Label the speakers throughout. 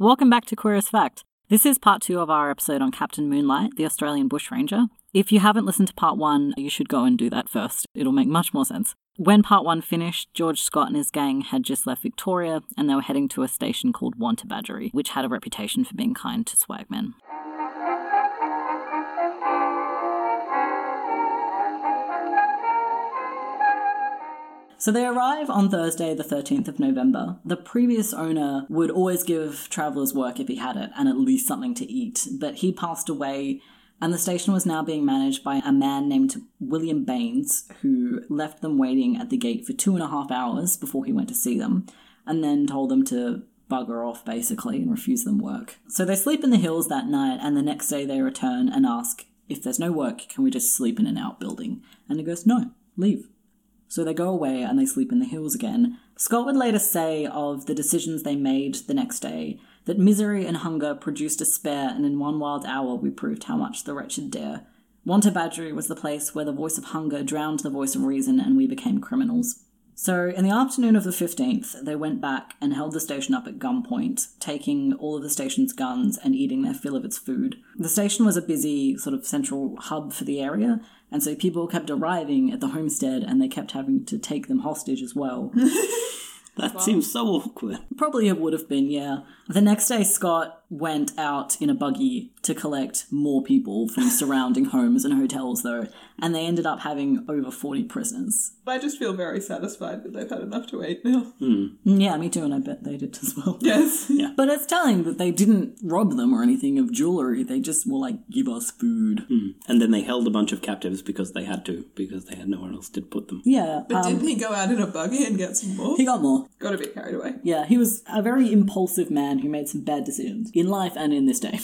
Speaker 1: Welcome back to as Fact. This is part two of our episode on Captain Moonlight, the Australian bushranger. If you haven't listened to part one, you should go and do that first. It'll make much more sense. When part one finished, George Scott and his gang had just left Victoria and they were heading to a station called Wantabadgery, which had a reputation for being kind to swagmen. So they arrive on Thursday, the 13th of November. The previous owner would always give travellers work if he had it and at least something to eat, but he passed away and the station was now being managed by a man named William Baines, who left them waiting at the gate for two and a half hours before he went to see them, and then told them to bugger off basically and refuse them work. So they sleep in the hills that night, and the next day they return and ask, If there's no work, can we just sleep in an outbuilding? And he goes, No, leave. So they go away and they sleep in the hills again. Scott would later say of the decisions they made the next day that misery and hunger produced despair, and in one wild hour we proved how much the wretched dare. Wantabadgery was the place where the voice of hunger drowned the voice of reason, and we became criminals. So, in the afternoon of the 15th, they went back and held the station up at gunpoint, taking all of the station's guns and eating their fill of its food. The station was a busy, sort of central hub for the area, and so people kept arriving at the homestead and they kept having to take them hostage as well.
Speaker 2: That seems so awkward.
Speaker 1: Probably it would have been, yeah. The next day, Scott went out in a buggy to collect more people from surrounding homes and hotels, though, and they ended up having over 40 prisoners.
Speaker 3: I just feel very satisfied that they've had enough to eat now.
Speaker 1: Mm, Yeah, me too, and I bet they did as well.
Speaker 3: Yes. yeah.
Speaker 1: But it's telling that they didn't rob them or anything of jewelry. They just were like, give us food.
Speaker 2: And then they held a bunch of captives because they had to, because they had nowhere else to put them.
Speaker 1: Yeah,
Speaker 3: But
Speaker 1: um,
Speaker 3: didn't he go out in a buggy and get some more?
Speaker 1: he got more.
Speaker 3: Got a bit carried away.
Speaker 1: Yeah, he was a very impulsive man who made some bad decisions in life and in this day.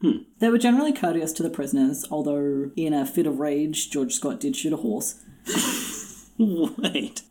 Speaker 1: Hmm. They were generally courteous to the prisoners, although in a fit of rage, George Scott did shoot a horse.
Speaker 2: Wait,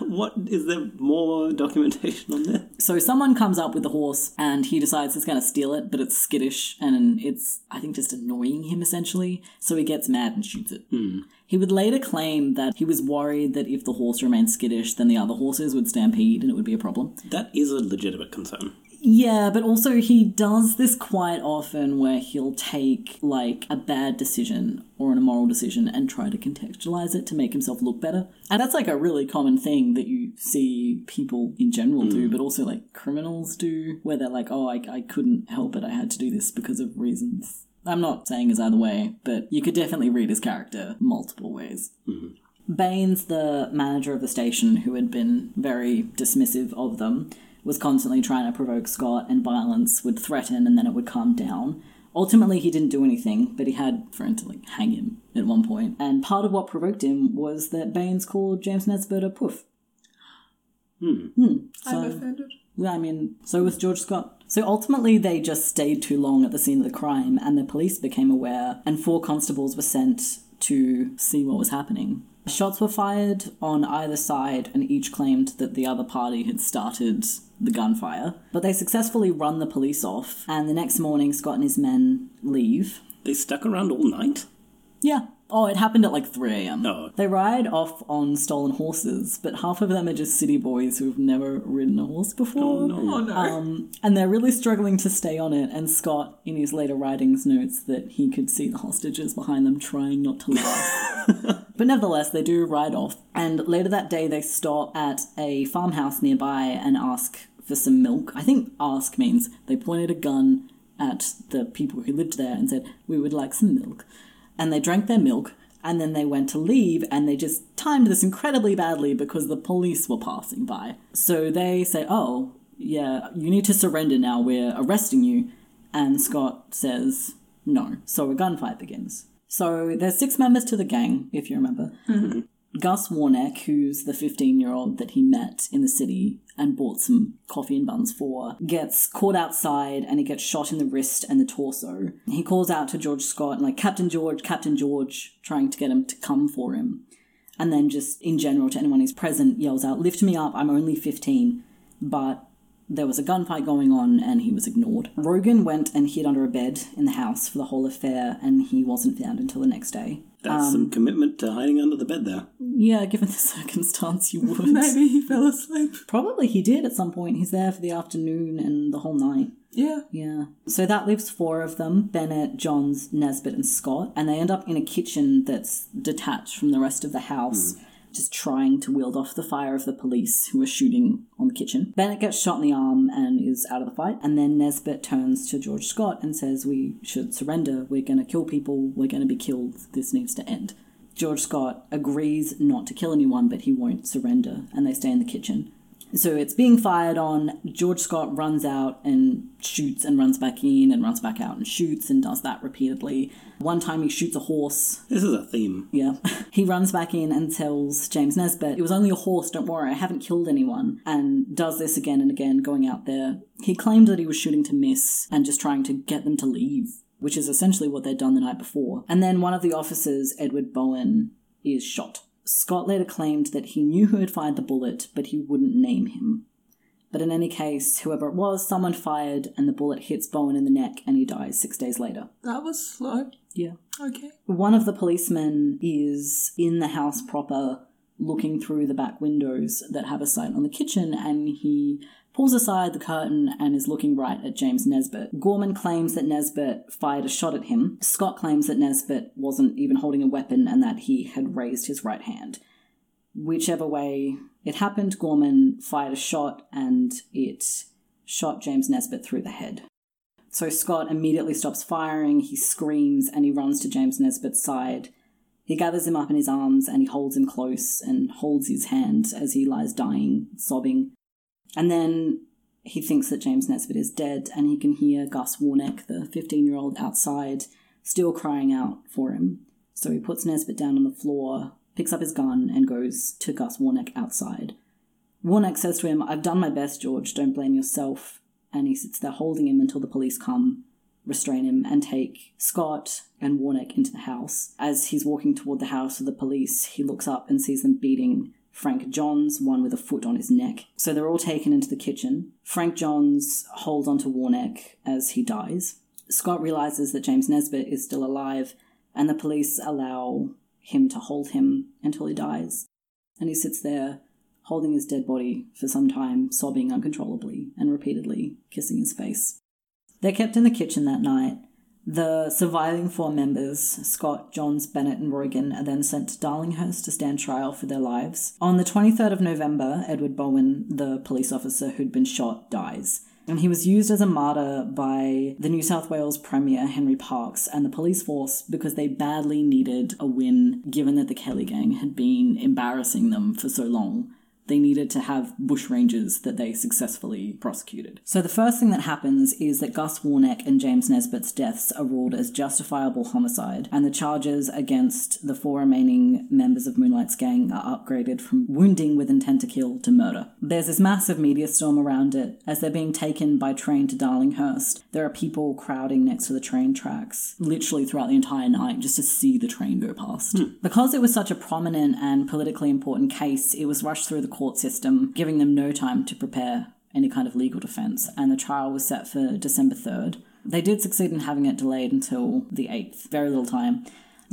Speaker 2: what is there more documentation on this?
Speaker 1: So someone comes up with the horse and he decides he's going to steal it, but it's skittish and it's, I think, just annoying him essentially. So he gets mad and shoots it. Hmm. He would later claim that he was worried that if the horse remained skittish, then the other horses would stampede and it would be a problem.
Speaker 2: That is a legitimate concern.
Speaker 1: Yeah, but also he does this quite often where he'll take like a bad decision or an immoral decision and try to contextualize it to make himself look better. And that's like a really common thing that you see people in general do, mm. but also like criminals do, where they're like, oh, I, I couldn't help it, I had to do this because of reasons. I'm not saying it's either way, but you could definitely read his character multiple ways. Mm-hmm. Baines, the manager of the station, who had been very dismissive of them, was constantly trying to provoke Scott, and violence would threaten, and then it would calm down. Ultimately, he didn't do anything, but he had threatened to like hang him at one point. And part of what provoked him was that Baines called James Nesbitt a poof. Hmm. So,
Speaker 3: I'm offended.
Speaker 1: yeah, I mean, so was George Scott. So ultimately, they just stayed too long at the scene of the crime, and the police became aware, and four constables were sent to see what was happening. Shots were fired on either side, and each claimed that the other party had started the gunfire. But they successfully run the police off, and the next morning, Scott and his men leave.
Speaker 2: They stuck around all night?
Speaker 1: Yeah. Oh, it happened at like 3 a.m.
Speaker 2: Oh.
Speaker 1: They ride off on stolen horses, but half of them are just city boys who've never ridden a horse before.
Speaker 2: Oh, no.
Speaker 3: Oh no.
Speaker 1: Um, and they're really struggling to stay on it. And Scott, in his later writings, notes that he could see the hostages behind them trying not to laugh. but nevertheless, they do ride off. And later that day, they stop at a farmhouse nearby and ask for some milk. I think ask means they pointed a gun at the people who lived there and said, We would like some milk. And they drank their milk. And then they went to leave, and they just timed this incredibly badly because the police were passing by. So they say, Oh, yeah, you need to surrender now, we're arresting you. And Scott says, no. So a gunfight begins. So there's six members to the gang, if you remember. Mm-hmm. Gus Warneck, who's the 15 year old that he met in the city and bought some coffee and buns for, gets caught outside and he gets shot in the wrist and the torso. He calls out to George Scott and like, Captain George, Captain George, trying to get him to come for him. And then just in general to anyone who's present yells out, lift me up, I'm only 15. But There was a gunfight going on and he was ignored. Rogan went and hid under a bed in the house for the whole affair and he wasn't found until the next day.
Speaker 2: That's
Speaker 1: Um,
Speaker 2: some commitment to hiding under the bed there.
Speaker 1: Yeah, given the circumstance, you would.
Speaker 3: Maybe he fell asleep.
Speaker 1: Probably he did at some point. He's there for the afternoon and the whole night.
Speaker 3: Yeah.
Speaker 1: Yeah. So that leaves four of them Bennett, Johns, Nesbitt, and Scott. And they end up in a kitchen that's detached from the rest of the house, just trying to wield off the fire of the police who are shooting on the kitchen. Bennett gets shot in the arm and is out of the fight. And then Nesbitt turns to George Scott and says, We should surrender. We're going to kill people. We're going to be killed. This needs to end. George Scott agrees not to kill anyone, but he won't surrender. And they stay in the kitchen. So it's being fired on. George Scott runs out and shoots and runs back in and runs back out and shoots and does that repeatedly. One time he shoots a horse.
Speaker 2: This is a theme.
Speaker 1: Yeah. he runs back in and tells James Nesbitt, It was only a horse, don't worry, I haven't killed anyone. And does this again and again, going out there. He claimed that he was shooting to miss and just trying to get them to leave, which is essentially what they'd done the night before. And then one of the officers, Edward Bowen, is shot. Scott later claimed that he knew who had fired the bullet, but he wouldn't name him. But in any case, whoever it was, someone fired, and the bullet hits Bowen in the neck, and he dies six days later.
Speaker 3: That was slow.
Speaker 1: Yeah.
Speaker 3: Okay.
Speaker 1: One of the policemen is in the house proper, looking through the back windows that have a sight on the kitchen, and he pulls aside the curtain and is looking right at James Nesbitt. Gorman claims that Nesbitt fired a shot at him. Scott claims that Nesbitt wasn't even holding a weapon and that he had raised his right hand. Whichever way it happened, Gorman fired a shot and it shot James Nesbitt through the head. So Scott immediately stops firing, he screams, and he runs to James Nesbitt's side. He gathers him up in his arms and he holds him close and holds his hand as he lies dying, sobbing. And then he thinks that James Nesbitt is dead and he can hear Gus Warneck, the 15 year old, outside, still crying out for him. So he puts Nesbitt down on the floor, picks up his gun, and goes to Gus Warneck outside. Warneck says to him, I've done my best, George, don't blame yourself. And he sits there holding him until the police come, restrain him, and take Scott and Warneck into the house. As he's walking toward the house of the police, he looks up and sees them beating Frank Johns, one with a foot on his neck. So they're all taken into the kitchen. Frank Johns holds onto Warneck as he dies. Scott realizes that James Nesbitt is still alive, and the police allow him to hold him until he dies. And he sits there holding his dead body for some time, sobbing uncontrollably and repeatedly kissing his face. They're kept in the kitchen that night. The surviving four members, Scott, Johns, Bennett, and Rogan, are then sent to Darlinghurst to stand trial for their lives. On the 23rd of November, Edward Bowen, the police officer who'd been shot, dies. And he was used as a martyr by the New South Wales Premier Henry Parkes and the police force because they badly needed a win given that the Kelly gang had been embarrassing them for so long they needed to have bushrangers that they successfully prosecuted. So the first thing that happens is that Gus Warneck and James Nesbitt's deaths are ruled as justifiable homicide, and the charges against the four remaining members of Moonlight's gang are upgraded from wounding with intent to kill to murder. There's this massive media storm around it. As they're being taken by train to Darlinghurst, there are people crowding next to the train tracks, literally throughout the entire night, just to see the train go past. Hmm. Because it was such a prominent and politically important case, it was rushed through the court system, giving them no time to prepare any kind of legal defense, and the trial was set for December 3rd. They did succeed in having it delayed until the 8th, very little time.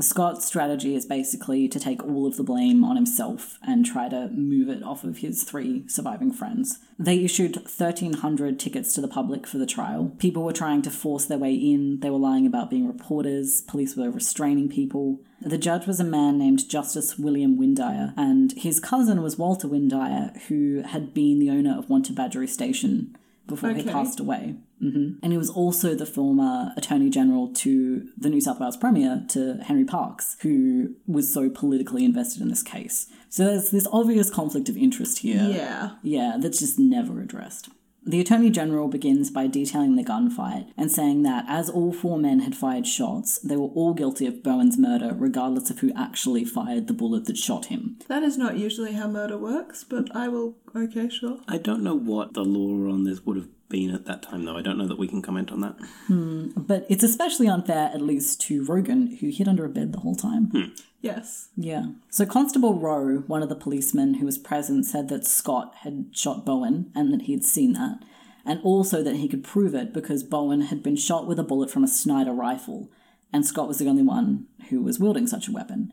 Speaker 1: Scott's strategy is basically to take all of the blame on himself and try to move it off of his three surviving friends. They issued 1,300 tickets to the public for the trial. People were trying to force their way in, they were lying about being reporters, police were restraining people. The judge was a man named Justice William Windeyer, and his cousin was Walter Windeyer, who had been the owner of Wantabadgery Station before he passed away. hmm And he was also the former Attorney General to the New South Wales Premier, to Henry Parkes, who was so politically invested in this case. So there's this obvious conflict of interest here.
Speaker 3: Yeah.
Speaker 1: Yeah, that's just never addressed. The Attorney General begins by detailing the gunfight and saying that as all four men had fired shots, they were all guilty of Bowen's murder, regardless of who actually fired the bullet that shot him.
Speaker 3: That is not usually how murder works, but I will. Okay, sure.
Speaker 2: I don't know what the law on this would have been at that time, though. I don't know that we can comment on that. Hmm.
Speaker 1: But it's especially unfair, at least to Rogan, who hid under a bed the whole time. Hmm.
Speaker 3: Yes.
Speaker 1: Yeah. So Constable Rowe, one of the policemen who was present, said that Scott had shot Bowen and that he had seen that. and also that he could prove it because Bowen had been shot with a bullet from a Snider rifle, and Scott was the only one who was wielding such a weapon.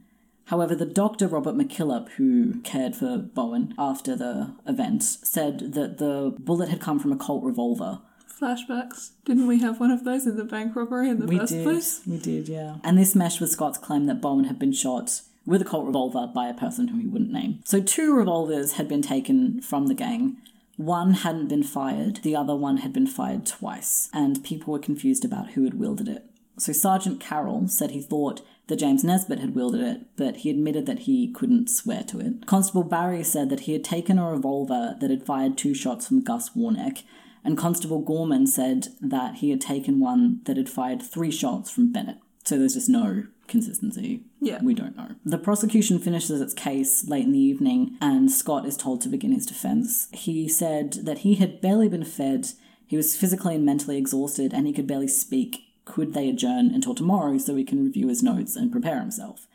Speaker 1: However, the doctor Robert McKillop, who cared for Bowen after the event, said that the bullet had come from a Colt revolver.
Speaker 3: Flashbacks. Didn't we have one of those in the bank robbery in the
Speaker 1: We
Speaker 3: first
Speaker 1: did,
Speaker 3: place?
Speaker 1: we did, yeah. And this meshed with Scott's claim that Bowen had been shot with a Colt revolver by a person whom he wouldn't name. So two revolvers had been taken from the gang. One hadn't been fired, the other one had been fired twice, and people were confused about who had wielded it. So Sergeant Carroll said he thought that James Nesbitt had wielded it, but he admitted that he couldn't swear to it. Constable Barry said that he had taken a revolver that had fired two shots from Gus Warneck, and Constable Gorman said that he had taken one that had fired three shots from Bennett. So there's just no consistency.
Speaker 3: Yeah.
Speaker 1: We don't know. The prosecution finishes its case late in the evening, and Scott is told to begin his defense. He said that he had barely been fed, he was physically and mentally exhausted, and he could barely speak. Could they adjourn until tomorrow so he can review his notes and prepare himself?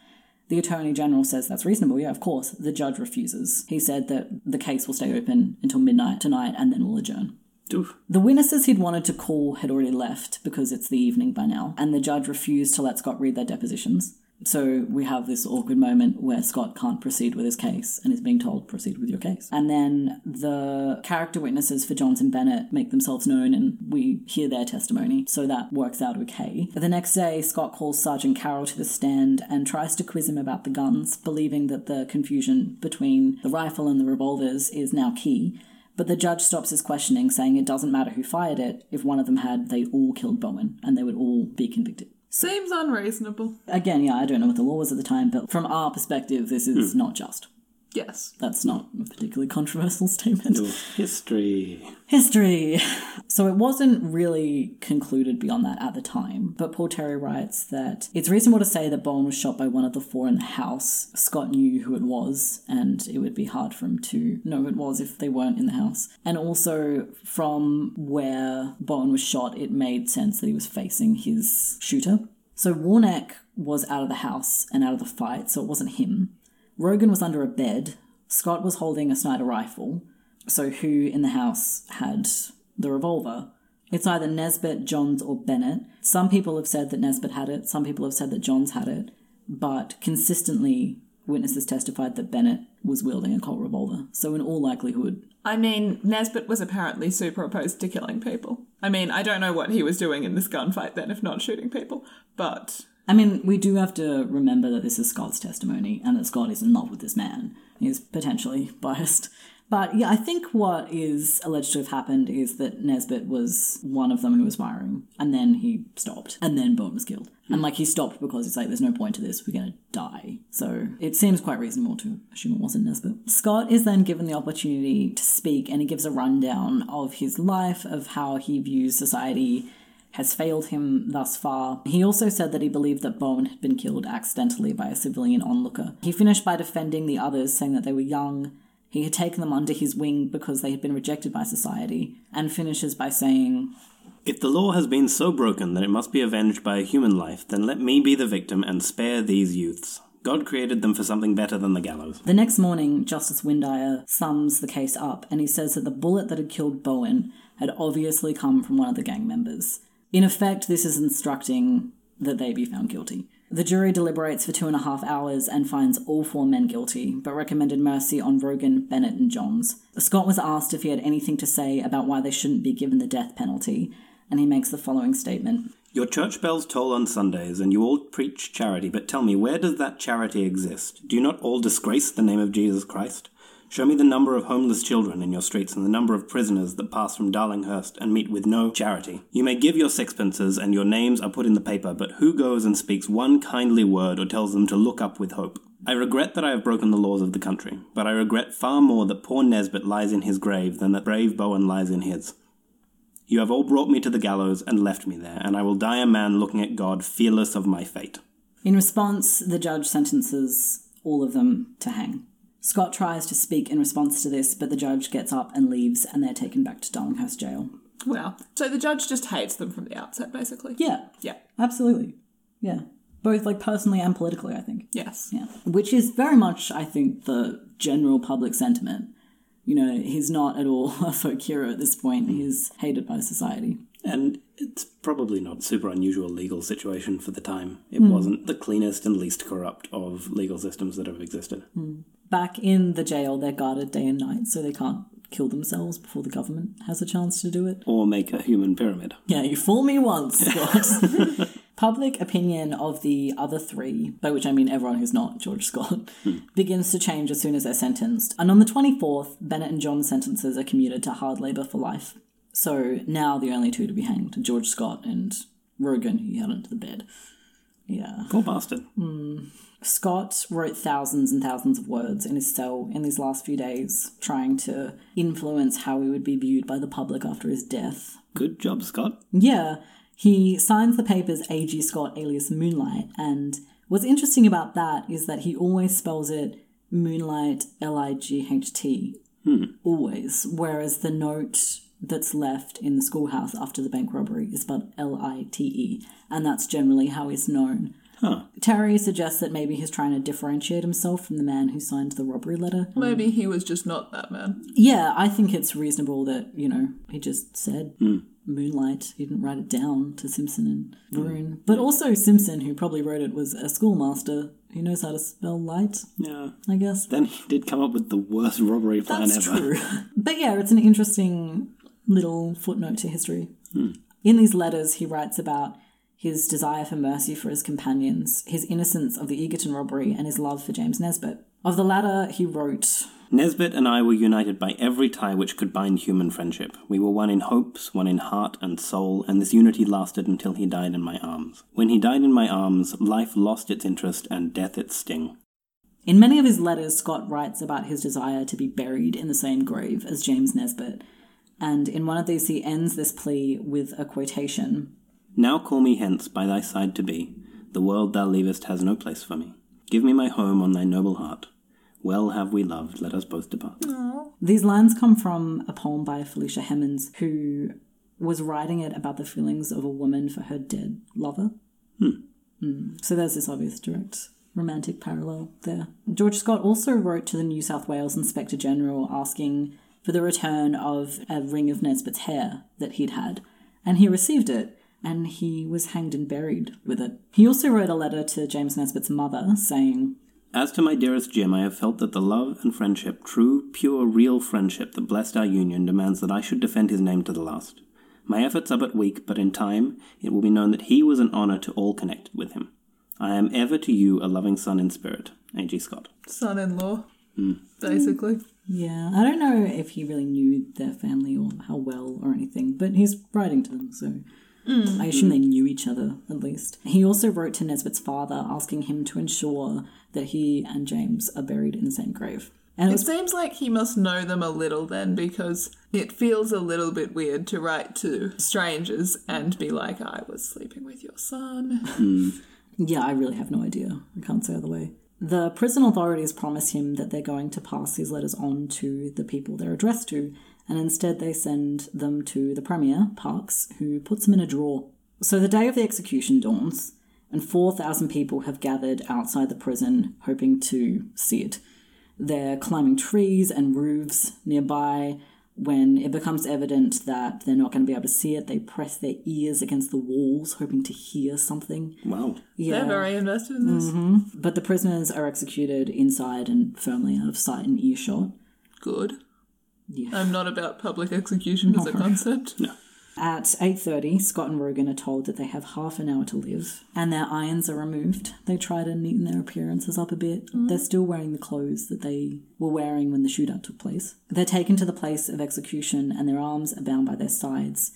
Speaker 1: The Attorney General says that's reasonable, yeah, of course. The judge refuses. He said that the case will stay open until midnight tonight and then we'll adjourn.
Speaker 2: Oof.
Speaker 1: The witnesses he'd wanted to call had already left because it's the evening by now, and the judge refused to let Scott read their depositions. So we have this awkward moment where Scott can't proceed with his case and is being told, proceed with your case. And then the character witnesses for Johns and Bennett make themselves known and we hear their testimony. So that works out okay. The next day, Scott calls Sergeant Carroll to the stand and tries to quiz him about the guns, believing that the confusion between the rifle and the revolvers is now key. But the judge stops his questioning, saying it doesn't matter who fired it. If one of them had, they'd all killed Bowen and they would all be convicted.
Speaker 3: Seems unreasonable.
Speaker 1: Again, yeah, I don't know what the law was at the time, but from our perspective, this is hmm. not just.
Speaker 3: Yes.
Speaker 1: That's not a particularly controversial statement.
Speaker 2: History.
Speaker 1: History. So it wasn't really concluded beyond that at the time, but Paul Terry writes that it's reasonable to say that Bowen was shot by one of the four in the house. Scott knew who it was, and it would be hard for him to know who it was if they weren't in the house. And also, from where Bowen was shot, it made sense that he was facing his shooter. So Warneck was out of the house and out of the fight, so it wasn't him. Rogan was under a bed. Scott was holding a Snider rifle. So who in the house had the revolver? It's either Nesbitt, Johns, or Bennett. Some people have said that Nesbitt had it. Some people have said that Johns had it. But consistently, witnesses testified that Bennett was wielding a Colt revolver. So in all likelihood,
Speaker 3: I mean, Nesbitt was apparently super opposed to killing people. I mean, I don't know what he was doing in this gunfight then, if not shooting people, but
Speaker 1: I mean, we do have to remember that this is Scott's testimony and that Scott is in love with this man. He's potentially biased. But yeah, I think what is alleged to have happened is that Nesbitt was one of them who was firing, and then he stopped, and then Bowen was killed. And like he stopped because it's like, there's no point to this, we're gonna die. So it seems quite reasonable to assume it wasn't Nesbitt. Scott is then given the opportunity to speak, and he gives a rundown of his life, of how he views society has failed him thus far. He also said that he believed that Bowen had been killed accidentally by a civilian onlooker. He finished by defending the others, saying that they were young, he had taken them under his wing because they had been rejected by society, and finishes by saying,
Speaker 2: If the law has been so broken that it must be avenged by a human life, then let me be the victim and spare these youths. God created them for something better than the gallows.
Speaker 1: The next morning, Justice Windeyer sums the case up and he says that the bullet that had killed Bowen had obviously come from one of the gang members. In effect, this is instructing that they be found guilty. The jury deliberates for two and a half hours and finds all four men guilty, but recommended mercy on Rogan, Bennett, and Johns. Scott was asked if he had anything to say about why they shouldn't be given the death penalty, and he makes the following statement
Speaker 2: Your church bells toll on Sundays, and you all preach charity, but tell me, where does that charity exist? Do you not all disgrace the name of Jesus Christ? Show me the number of homeless children in your streets and the number of prisoners that pass from Darlinghurst and meet with no charity. You may give your sixpences and your names are put in the paper, but who goes and speaks one kindly word or tells them to look up with hope? I regret that I have broken the laws of the country, but I regret far more that poor Nesbitt lies in his grave than that brave Bowen lies in his. You have all brought me to the gallows and left me there, and I will die a man looking at God, fearless of my fate.
Speaker 1: In response, the judge sentences all of them to hang. Scott tries to speak in response to this, but the judge gets up and leaves, and they're taken back to Darlinghurst Jail.
Speaker 3: wow. So the judge just hates them from the outset, basically.
Speaker 1: Yeah,
Speaker 3: Yeah.
Speaker 1: absolutely. Yeah. Both like personally and politically, I think.
Speaker 3: Yes.
Speaker 1: Yeah. Which is very much, I think, the general public sentiment. You know, he's not at all a folk hero at this point. He's hated by society.
Speaker 2: And it's probably not super unusual legal situation for the time. It hmm. wasn't the cleanest and least corrupt of legal systems that have existed. Hmm.
Speaker 1: Back in the jail, they're guarded day and night, so they can't kill themselves before the government has a chance to do it.
Speaker 2: Or make a human pyramid.
Speaker 1: Yeah, you fool me once, Scott. Public opinion of the other three, by which I mean everyone who's not George Scott, hmm. begins to change as soon as they're sentenced. And on the 24th, Bennett and John's sentences are commuted to hard labour for life. So now the only two to be hanged, George Scott and Rogan, who he had under the bed. Yeah.
Speaker 2: Poor bastard. Hmm.
Speaker 1: Scott wrote thousands and thousands of words in his cell in these last few days, trying to influence how he would be viewed by the public after his death.
Speaker 2: Good job, Scott.
Speaker 1: Yeah, he signs the papers A.G. Scott alias Moonlight, and what's interesting about that is that he always spells it Moonlight L I G H T. Hmm. Always. Whereas the note that's left in the schoolhouse after the bank robbery is spelled L I T E, and that's generally how he's known.
Speaker 2: Huh.
Speaker 1: Terry suggests that maybe he's trying to differentiate himself from the man who signed the robbery letter.
Speaker 3: Maybe he was just not that man.
Speaker 1: Yeah, I think it's reasonable that, you know, he just said hmm. Moonlight. He didn't write it down to Simpson and hmm. Bruun. But also Simpson, who probably wrote it, was a schoolmaster who knows how to spell light,
Speaker 2: Yeah.
Speaker 1: I guess.
Speaker 2: Then he did come up with the worst robbery plan
Speaker 1: That's
Speaker 2: ever.
Speaker 1: true. but yeah, it's an interesting little footnote to history. Hmm. In these letters, he writes about his desire for mercy for his companions, his innocence of the Egerton robbery, and his love for James Nesbitt. Of the latter, he wrote,
Speaker 2: Nesbitt and I were united by every tie which could bind human friendship. We were one in hopes, one in heart and soul, and this unity lasted until he died in my arms. When he died in my arms, life lost its interest and death its sting.
Speaker 1: In many of his letters, Scott writes about his desire to be buried in the same grave as James Nesbitt. And in one of these, he ends this plea with a quotation
Speaker 2: Now call me hence by thy side to be. The world thou leavest has no place for me. Give me my home on thy noble heart. Well have we loved, let us both depart.
Speaker 1: These lines come from a poem by Felicia Hemans, who was writing it about the feelings of a woman for her dead lover. Mm. So there's this obvious direct romantic parallel there. George Scott also wrote to the New South Wales Inspector General asking for the return of a ring of Nesbitt's hair that he'd had, and he received it, and he was hanged and buried with it. He also wrote a letter to James Nesbitt's mother saying,
Speaker 2: As to my dearest Jim, I have felt that the love and friendship, true, pure, real friendship that blessed our union, demands that I should defend his name to the last. My efforts are but weak, but in time it will be known that he was an honour to all connected with him. I am ever to you a loving son in spirit. A.G. Scott.
Speaker 3: Son in law, hmm. basically.
Speaker 1: Yeah, I don't know if he really knew their family or how well or anything, but he's writing to them, so Mm. I assume they knew each other at least. He also wrote to Nesbitt's father asking him to ensure that he and James are buried in the same grave. And it
Speaker 3: It
Speaker 1: was
Speaker 3: seems like he must know them a little then because it feels a little bit weird to write to strangers and be like, I was sleeping with your son. Hmm.
Speaker 1: Yeah, I really have no idea. I can't say other way. The prison authorities promise him that they're going to pass these letters on to the people they're addressed to, and instead they send them to the Premier, Parkes, who puts them in a drawer. So the day of the execution dawns, and 4,000 people have gathered outside the prison hoping to see it. They're climbing trees and roofs nearby. When it becomes evident that they're not going to be able to see it, they press their ears against the walls, hoping to hear something.
Speaker 2: Wow.
Speaker 1: Yeah.
Speaker 3: They're very invested in this. Mm-hmm.
Speaker 1: But the prisoners are executed inside and firmly out of sight and earshot.
Speaker 3: Good.
Speaker 1: Yeah.
Speaker 3: I'm not about public execution as a concept. No.
Speaker 1: At 8.30, Scott and Rogan are told that they have half an hour to live, and their irons are removed. They try to neaten their appearances up a bit. Mm. They're still wearing the clothes that they were wearing when the shootout took place. They're taken to the place of execution, and their arms are bound by their sides.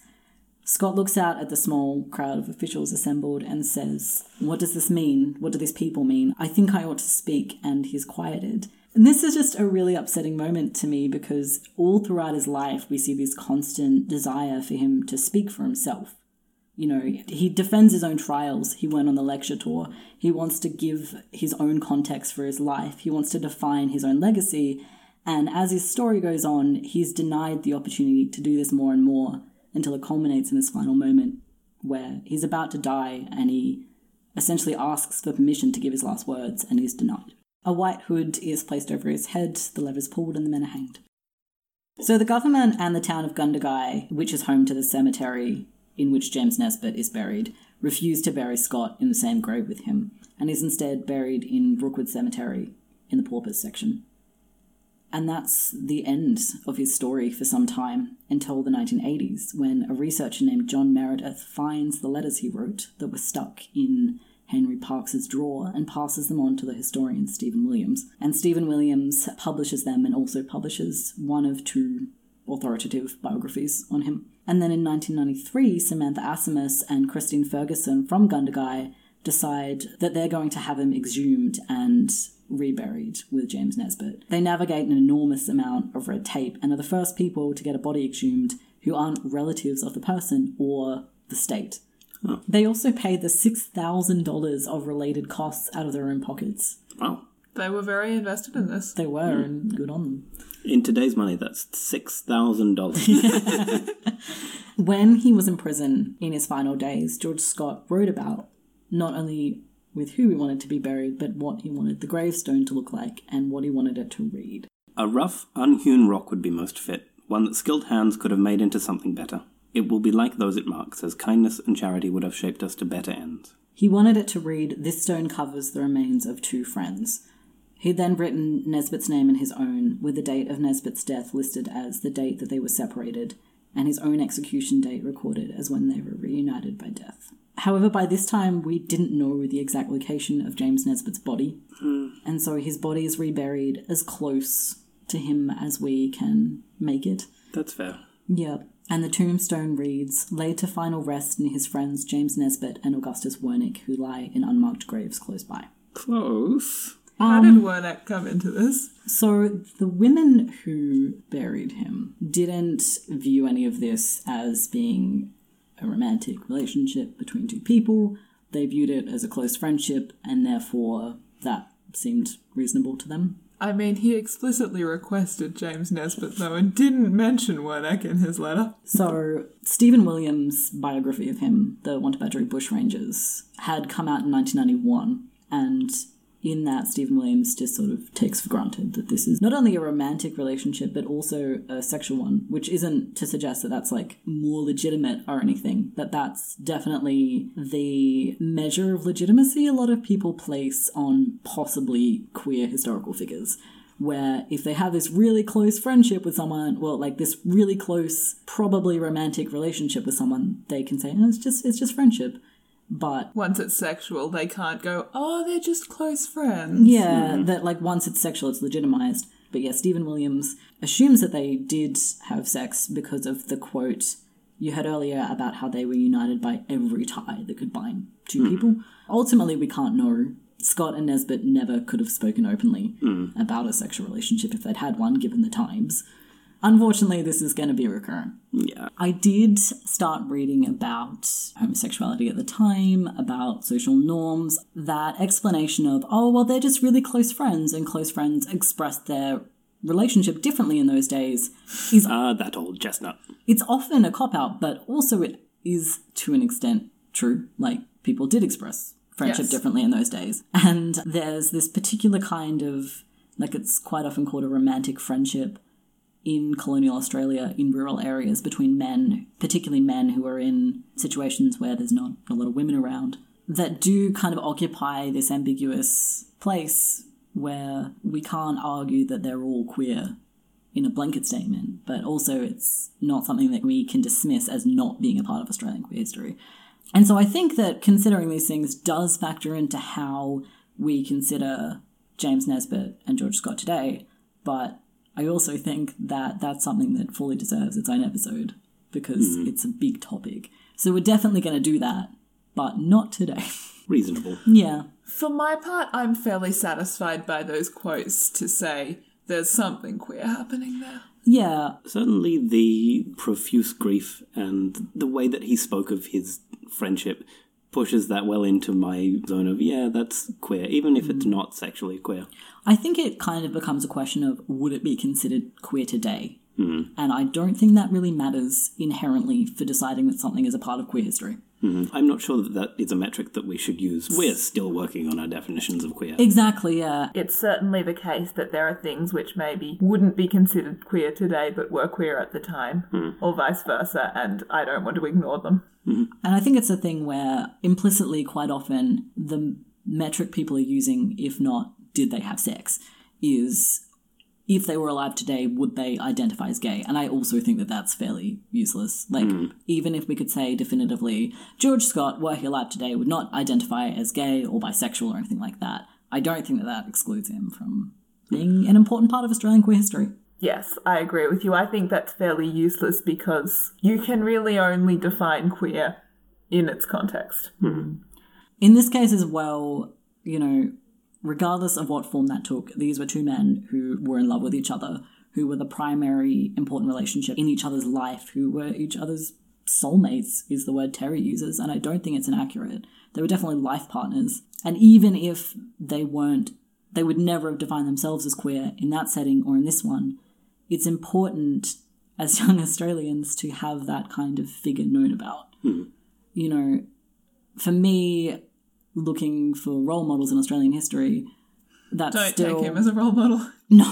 Speaker 1: Scott looks out at the small crowd of officials assembled and says, What does this mean? What do these people mean? I think I ought to speak, and he's quieted. And this is just a really upsetting moment to me because all throughout his life we see this constant desire for him to speak for himself. You know, he defends his own trials. He went on the lecture tour. He wants to give his own context for his life. He wants to define his own legacy. And as his story goes on, he's denied the opportunity to do this more and more until it culminates in this final moment where he's about to die and he essentially asks for permission to give his last words and he's denied. A white hood is placed over his head, the levers pulled, and the men are hanged. So the government and the town of Gundagai, which is home to the cemetery in which James Nesbitt is buried, refused to bury Scott in the same grave with him, and is instead buried in Rookwood Cemetery in the paupers section. And that's the end of his story for some time until the 1980s, when a researcher named John Meredith finds the letters he wrote that were stuck in Henry Parkes's drawer and passes them on to the historian Stephen Williams. And Stephen Williams publishes them and also publishes one of two authoritative biographies on him. And then in 1993, Samantha Asimus and Christine Ferguson from Gundagai decide that they're going to have him exhumed and reburied with James Nesbitt. They navigate an enormous amount of red tape and are the first people to get a body exhumed who aren't relatives of the person or the state. They also paid the $6,000 of related costs out of their own pockets.
Speaker 2: Wow.
Speaker 3: They were very invested in this.
Speaker 1: They were, and good on them.
Speaker 2: In today's money, that's $6,000.
Speaker 1: When he was in prison in his final days, George Scott wrote about not only with who he wanted to be buried, but what he wanted the gravestone to look like and what he wanted it to read.
Speaker 2: A rough, unhewn rock would be most fit, one that skilled hands could have made into something better. It will be like those it marks, as kindness and charity would have shaped us to better ends.
Speaker 1: He wanted it to read, This stone covers the remains of two friends. He'd then written Nesbitt's name and his own, with the date of Nesbitt's death listed as the date that they were separated, and his own execution date recorded as when they were reunited by death. However, by this time, we didn't know the exact location of James Nesbitt's body, hmm. and so his body is reburied as close to him as we can make it.
Speaker 2: That's fair.
Speaker 1: Yep. And the tombstone reads, laid to final rest in his friends James Nesbitt and Augustus Wernick, who lie in unmarked graves close by.
Speaker 2: Close.
Speaker 3: How um, did Wernick come into this?
Speaker 1: So the women who buried him didn't view any of this as being a romantic relationship between two people. They viewed it as a close friendship, and therefore that seemed reasonable to them.
Speaker 3: I mean, he explicitly requested James Nesbitt, though, and didn't mention Wernick in his letter.
Speaker 1: So, Stephen Williams' biography of him, The Wantabadgery Bushrangers, had come out in 1991, and in that, Stephen Williams just sort of takes for granted that this is not only a romantic relationship, but also a sexual one, which isn't to suggest that that's like more legitimate or anything, but that's definitely the measure of legitimacy a lot of people place on possibly queer historical figures where if they have this really close friendship with someone, well, like this really close, probably romantic relationship with someone, they can say, oh, it's just it's just friendship. But
Speaker 3: Once it's sexual, they can't go, oh, they're just close friends.
Speaker 1: yeah, hmm. that like once it's sexual, it's legitimized. But yeah, Stephen Williams assumes that they did have sex because of the quote you heard earlier about how they were united by every tie that could bind two hmm. people. Ultimately, we can't know. Scott and Nesbitt never could have spoken openly hmm. about a sexual relationship if they'd had one, given the times. Unfortunately, this is going to be recurrent.
Speaker 2: Yeah.
Speaker 1: I did start reading about homosexuality at the time, about social norms, that explanation of, oh, well, they're just really close friends, and close friends express their relationship differently in those days, is
Speaker 2: Ah, that old chestnut.
Speaker 1: it's often a cop out, but also it is to an extent true. Like people did express friendship
Speaker 3: Yes.
Speaker 1: differently in those days. And there's this particular kind of like it's quite often called a romantic friendship in colonial Australia in rural areas between men, particularly men who are in situations where there's not a lot of women around, that do kind of occupy this ambiguous place where we can't argue that they're all queer in a blanket statement, but also it's not something that we can dismiss as not being a part of Australian queer history. And so I think that considering these things does factor into how we consider James Nesbitt and George Scott today, but I also think that that's something that fully deserves its own episode because mm. it's a big topic. So we're definitely going to do that, but not today.
Speaker 2: Reasonable.
Speaker 1: yeah.
Speaker 3: For my part, I'm fairly satisfied by those quotes to say there's something queer happening there.
Speaker 1: Yeah,
Speaker 2: Certainly the profuse grief and the way that he spoke of his friendship pushes that well into my zone of, yeah, that's queer, even if it's mm. not sexually queer.
Speaker 1: I think it kind of becomes a question of would it be considered queer today? Mm-hmm. And I don't think that really matters inherently for deciding that something is a part of queer history.
Speaker 2: Mhm. I'm not sure that that is a metric that we should use. We're still working on our definitions of queer.
Speaker 1: Exactly, yeah.
Speaker 3: It's certainly the case that there are things which maybe wouldn't be considered queer today but were queer at the time, mm-hmm. or vice versa, and I don't want to ignore them. Mm-hmm.
Speaker 1: And I think it's a thing where implicitly, quite often, the metric people are using, if not did they have sex, is if they were alive today, would they identify as gay? And I also think that that's fairly useless. Like, hmm. even if we could say definitively, George Scott, were he alive today, would not identify as gay or bisexual or anything like that, I don't think that that excludes him from being an important part of Australian queer history.
Speaker 3: Yes, I agree with you. I think that's fairly useless because you can really only define queer in its context. Hmm.
Speaker 1: In this case as well, you know, regardless of what form that took, these were two men who were in love with each other, who were the primary important relationship in each other's life, who were each other's soulmates, is the word Terry uses, and I don't think it's inaccurate. They were definitely life partners. And even if they weren't, they would never have defined themselves as queer in that setting or in this one, it's important as young Australians to have that kind of figure known about. Hmm. You know, for me, looking for role models in Australian history, that's
Speaker 3: Don't
Speaker 1: still
Speaker 3: take him as a role model.
Speaker 1: no,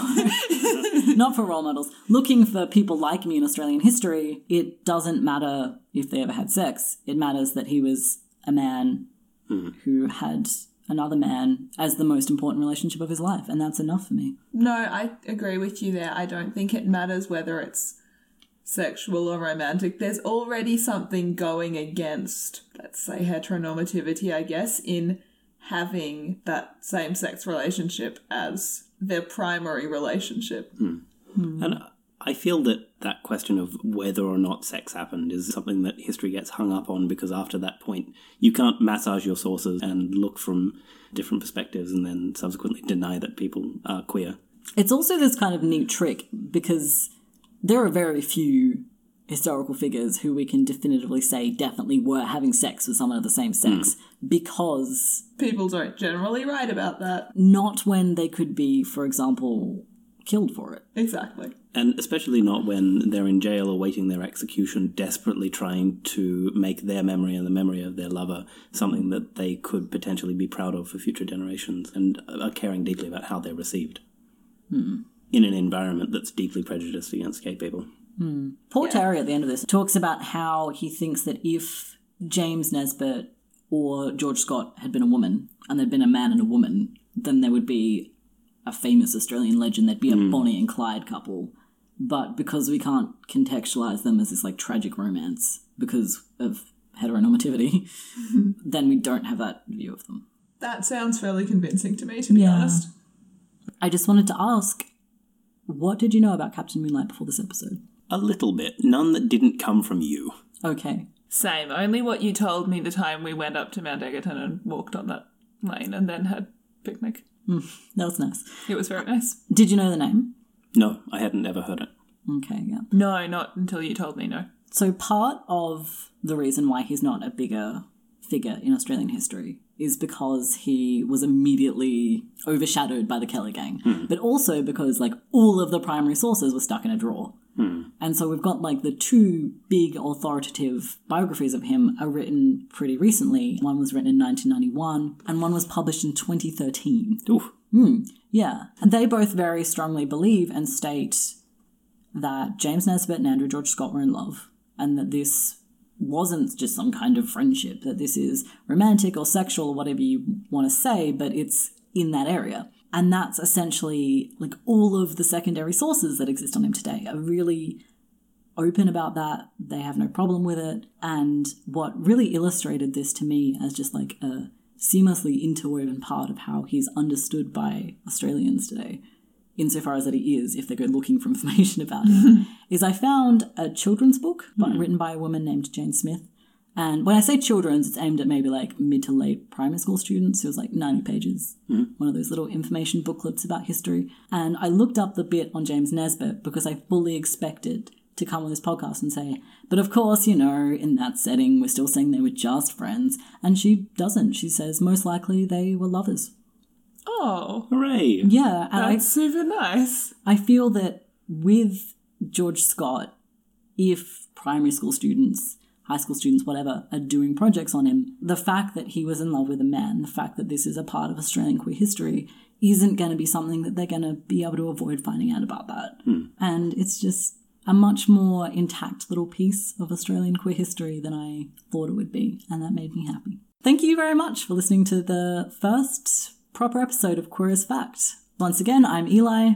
Speaker 1: not for role models. Looking for people like me in Australian history, it doesn't matter if they ever had sex. It matters that he was a man mm-hmm. who had another man as the most important relationship of his life, and that's enough for me.
Speaker 3: No, I agree with you there. I don't think it matters whether it's sexual or romantic. There's already something going against, let's say, heteronormativity, I guess, in having that same sex relationship as their primary relationship. Hmm. Hmm.
Speaker 2: And I feel that that question of whether or not sex happened is something that history gets hung up on because after that point, you can't massage your sources and look from different perspectives and then subsequently deny that people are queer.
Speaker 1: It's also this kind of neat trick because there are very few historical figures who we can definitively say definitely were having sex with someone of the same sex hmm. because
Speaker 3: People don't generally write about that.
Speaker 1: not when they could be, for example, killed for it.
Speaker 3: Exactly.
Speaker 2: And especially not when they're in jail awaiting their execution, desperately trying to make their memory and the memory of their lover something that they could potentially be proud of for future generations and are caring deeply about how they're received. Hmm. In an environment that's deeply prejudiced against gay people. Hmm.
Speaker 1: Poor Terry at the end of this talks about how he thinks that if James Nesbitt or George Scott had been a woman and there'd been a man and a woman, then there would be a famous Australian legend. There'd be a hmm. Bonnie and Clyde couple. But because we can't contextualize them as this like tragic romance because of heteronormativity, then we don't have that view of them.
Speaker 3: That sounds fairly convincing to me, to be
Speaker 1: Yeah.
Speaker 3: honest.
Speaker 1: I just wanted to ask, what did you know about Captain Moonlight before this episode?
Speaker 2: A little bit. None that didn't come from you.
Speaker 1: Okay.
Speaker 3: Same. Only what you told me the time we went up to Mount Egerton and walked on that lane and then had picnic.
Speaker 1: Mm, that was nice.
Speaker 3: It was very nice.
Speaker 1: Did you know the name?
Speaker 2: No, I hadn't ever heard it.
Speaker 1: Okay, yeah.
Speaker 3: No, not until you told me no.
Speaker 1: So part of the reason why he's not a bigger figure in Australian history is because he was immediately overshadowed by the Kelly gang, hmm. but also because like all of the primary sources were stuck in a drawer. Hmm. And so we've got like the two big authoritative biographies of him are written pretty recently. One was written in 1991 and one was published in 2013.
Speaker 2: Oof. Hmm.
Speaker 1: Yeah. And they both very strongly believe and state that James Nesbitt and Andrew George Scott were in love, and that this wasn't just some kind of friendship, that this is romantic or sexual or whatever you want to say, but it's in that area. And that's essentially like all of the secondary sources that exist on him today are really open about that. They have no problem with it. And what really illustrated this to me as just like a seamlessly interwoven part of how he's understood by Australians today, insofar as that he is, if they go looking for information about him, mm-hmm. is I found a children's book by, mm-hmm. written by a woman named Jane Smith. And when I say children's, it's aimed at maybe like mid to late primary school students. It was like 90 pages, mm-hmm. one of those little information booklets about history. And I looked up the bit on James Nesbitt because I fully expected to come on this podcast and say, but of course, you know, in that setting, we're still saying they were just friends. And she doesn't. She says most likely they were lovers.
Speaker 3: Oh,
Speaker 2: Hooray!
Speaker 1: Yeah. And I,
Speaker 3: that's super nice.
Speaker 1: I feel that with George Scott, if primary school students, high school students, whatever, are doing projects on him, the fact that he was in love with a man, the fact that this is a part of Australian queer history, isn't going to be something that they're going to be able to avoid finding out about that. Hmm. And it's just a much more intact little piece of Australian queer history than I thought it would be, and that made me happy. Thank you very much for listening to the first proper episode of Queer as Fact. Once again, I'm Eli.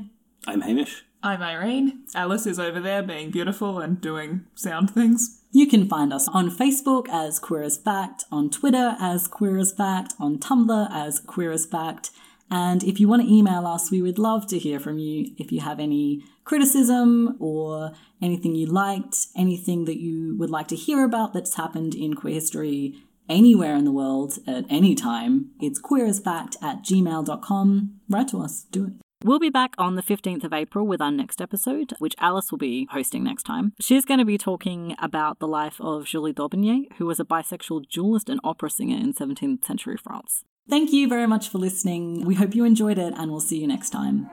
Speaker 2: I'm Hamish.
Speaker 3: I'm Irene. Alice is over there being beautiful and doing sound things.
Speaker 1: You can find us on Facebook as Queer as Fact, on Twitter as Queer as Fact, on Tumblr as Queer as Fact. And if you want to email us, we would love to hear from you. If you have any criticism or anything you liked, anything that you would like to hear about that's happened in queer history anywhere in the world at any time, it's queerasfact at gmail.com. Write to us, do it. We'll be back on the 15th of April with our next episode, which Alice will be hosting next time. She's going to be talking about the life of Julie d'Aubigny, who was a bisexual duelist and opera singer in 17th century France. Thank you very much for listening. We hope you enjoyed it, and we'll see you next time.